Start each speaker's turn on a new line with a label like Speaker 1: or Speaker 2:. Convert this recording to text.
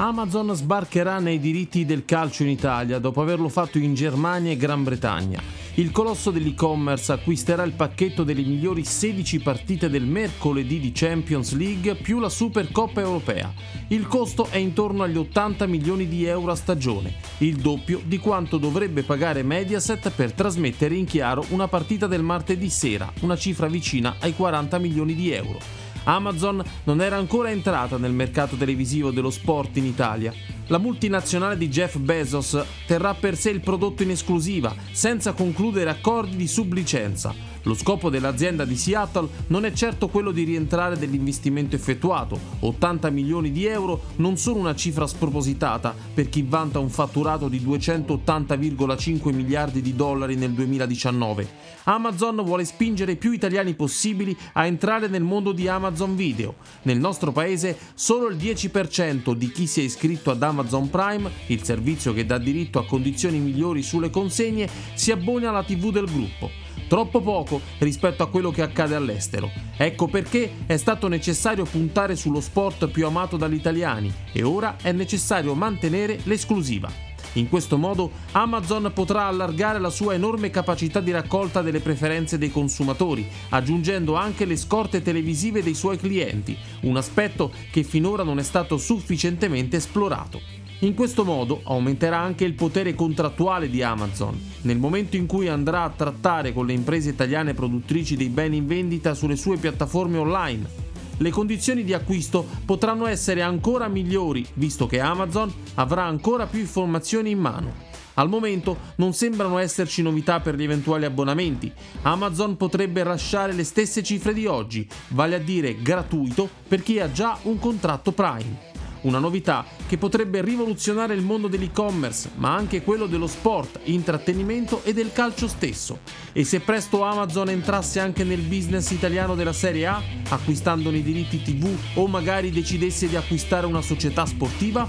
Speaker 1: Amazon sbarcherà nei diritti del calcio in Italia dopo averlo fatto in Germania e Gran Bretagna. Il colosso dell'e-commerce acquisterà il pacchetto delle migliori 16 partite del mercoledì di Champions League più la Supercoppa europea. Il costo è intorno agli 80 milioni di euro a stagione, il doppio di quanto dovrebbe pagare Mediaset per trasmettere in chiaro una partita del martedì sera, una cifra vicina ai 40 milioni di euro. Amazon non era ancora entrata nel mercato televisivo dello sport in Italia. La multinazionale di Jeff Bezos terrà per sé il prodotto in esclusiva, senza concludere accordi di sublicenza. Lo scopo dell'azienda di Seattle non è certo quello di rientrare dell'investimento effettuato. 80 milioni di euro non sono una cifra spropositata per chi vanta un fatturato di 280,5 miliardi di dollari nel 2019. Amazon vuole spingere più italiani possibili a entrare nel mondo di Amazon Video. Nel nostro paese solo il 10% di chi si è iscritto ad Amazon Prime, il servizio che dà diritto a condizioni migliori sulle consegne, si abbona alla TV del gruppo. Troppo poco rispetto a quello che accade all'estero. Ecco perché è stato necessario puntare sullo sport più amato dagli italiani e ora è necessario mantenere l'esclusiva. In questo modo Amazon potrà allargare la sua enorme capacità di raccolta delle preferenze dei consumatori, aggiungendo anche le scorte televisive dei suoi clienti, un aspetto che finora non è stato sufficientemente esplorato. In questo modo aumenterà anche il potere contrattuale di Amazon, nel momento in cui andrà a trattare con le imprese italiane produttrici dei beni in vendita sulle sue piattaforme online. Le condizioni di acquisto potranno essere ancora migliori, visto che Amazon avrà ancora più informazioni in mano. Al momento non sembrano esserci novità per gli eventuali abbonamenti. Amazon potrebbe lasciare le stesse cifre di oggi, vale a dire gratuito per chi ha già un contratto Prime. Una novità che potrebbe rivoluzionare il mondo dell'e-commerce, ma anche quello dello sport, intrattenimento e del calcio stesso. E se presto Amazon entrasse anche nel business italiano della Serie A, acquistandone i diritti TV o magari decidesse di acquistare una società sportiva?